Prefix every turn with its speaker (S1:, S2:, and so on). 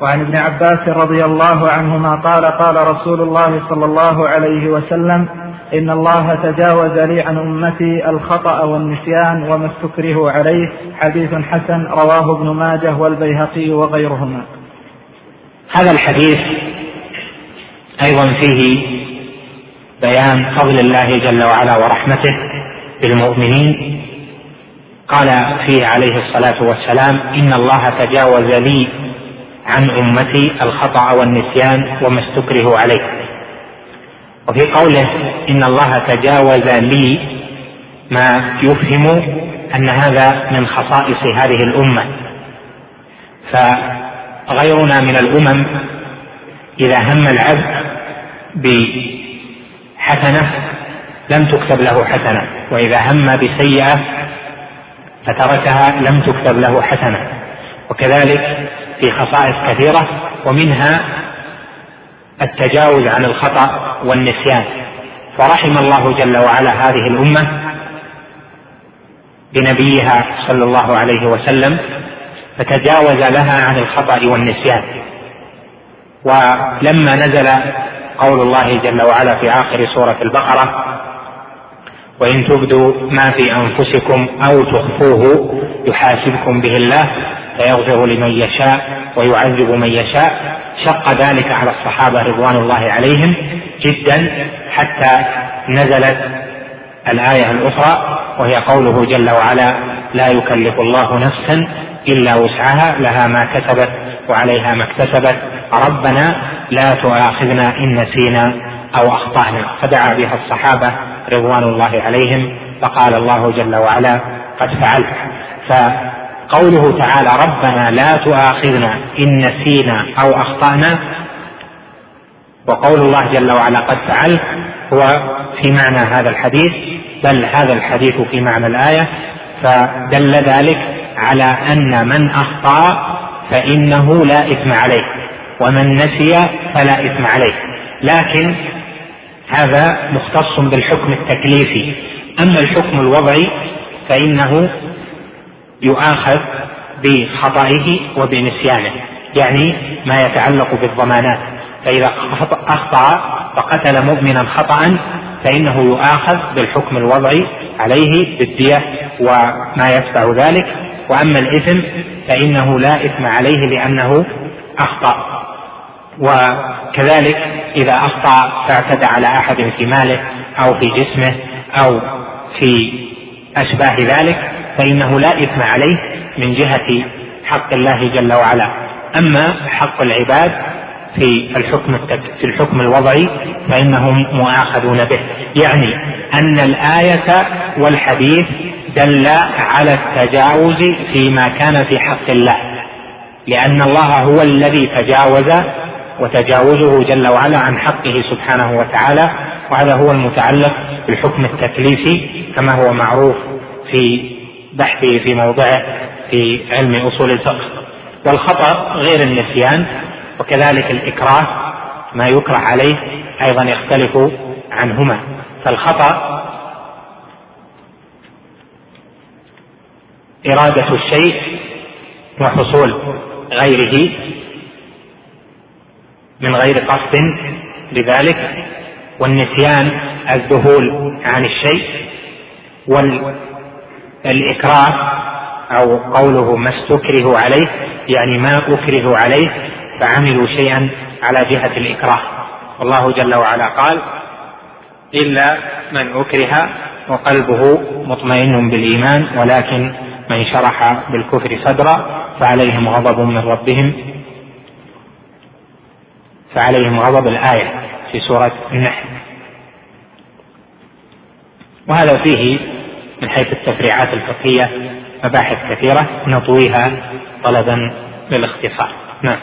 S1: وعن ابن عباس رضي الله عنهما قال قال رسول الله صلى الله عليه وسلم إن الله تجاوز لي عن أمتي الخطأ والنسيان وما استكرهوا عليه. حديث حسن رواه ابن ماجه والبيهقي وغيرهما.
S2: هذا الحديث أيضا فيه بيان فضل الله جل وعلا ورحمته بالمؤمنين. قال فيه عليه الصلاة والسلام إن الله تجاوز لي عن أمتي الخطأ والنسيان وما استكرهوا عليه. وفي قوله إن الله تجاوز لي ما يفهم أن هذا من خصائص هذه الأمة. فغيرنا من الأمم إذا هم العبد بحسنة لم تكتب له حسنة وإذا هم بسيئة فتركها لم تكتب له حسنة. وكذلك في خصائص كثيرة ومنها التجاوز عن الخطأ والنسيان. فرحم الله جل وعلا هذه الأمة بنبيها صلى الله عليه وسلم فتجاوز لها عن الخطأ والنسيان. ولما نزل قول الله جل وعلا في آخر سورة البقرة وإن تبدوا ما في أنفسكم أو تخفوه يحاسبكم به الله فيغفر لمن يشاء ويعذب من يشاء. شق ذلك على الصحابة رضوان الله عليهم جدا حتى نزلت الآية الأخرى وهي قوله جل وعلا لا يكلف الله نفسا إلا وسعها لها ما كسبت وعليها ما اكتسبت. ربنا لا تؤاخذنا إن نسينا أو أخطأنا. فدعا بها الصحابة رضوان الله عليهم فقال الله جل وعلا قد فعلت. فقوله تعالى ربنا لا تؤاخذنا إن نسينا أو أخطأنا وقول الله جل وعلا قد فعلت هو في معنى هذا الحديث بل هذا الحديث في معنى الآية فدل ذلك على أن من أخطأ فإنه لا إثم عليه ومن نسي فلا إثم عليه. لكن هذا مختص بالحكم التكليفي. أما الحكم الوضعي فإنه يؤاخذ بخطئه وبنسيانه يعني ما يتعلق بالضمانات. فإذا أخطأ فقتل مؤمنا خطأ فإنه يؤاخذ بالحكم الوضعي عليه بالدية وما يتبع ذلك. وأما الإثم فإنه لا إثم عليه لأنه أخطأ. وكذلك إذا أخطأ فاعتدى على أحد في ماله أو في جسمه أو في أشباه ذلك فإنه لا إثم عليه من جهة حق الله جل وعلا. أما حق العباد في الحكم في الحكم الوضعي فإنهم مؤاخذون به. يعني أن الآية والحديث دل على التجاوز فيما كان في حق الله. لأن الله هو الذي تجاوز وتجاوزه جل وعلا عن حقه سبحانه وتعالى وهذا هو المتعلق بالحكم التكليفي كما هو معروف في بحثه في موضعه في علم أصول الفقه. والخطأ غير النسيان وكذلك الإكراه ما يكره عليه أيضا يختلف عنهما. فالخطأ إرادة الشيء وحصول غيره من غير قصد لذلك والنسيان الذهول عن الشيء والإكراه أو قوله ما استكرهوا عليه يعني ما أكرهوا عليه فعملوا شيئا على جهة الإكراه. والله جل وعلا قال إلا من أكره وقلبه مطمئن بالإيمان ولكن من شرح بالكفر صدرا فعليهم غضب من ربهم. فعليهم غضب الآية في سورة النحل. وهذا فيه من حيث التفريعات الفقهية مباحث كثيرة نطويها طلبا للاختصار. نعم.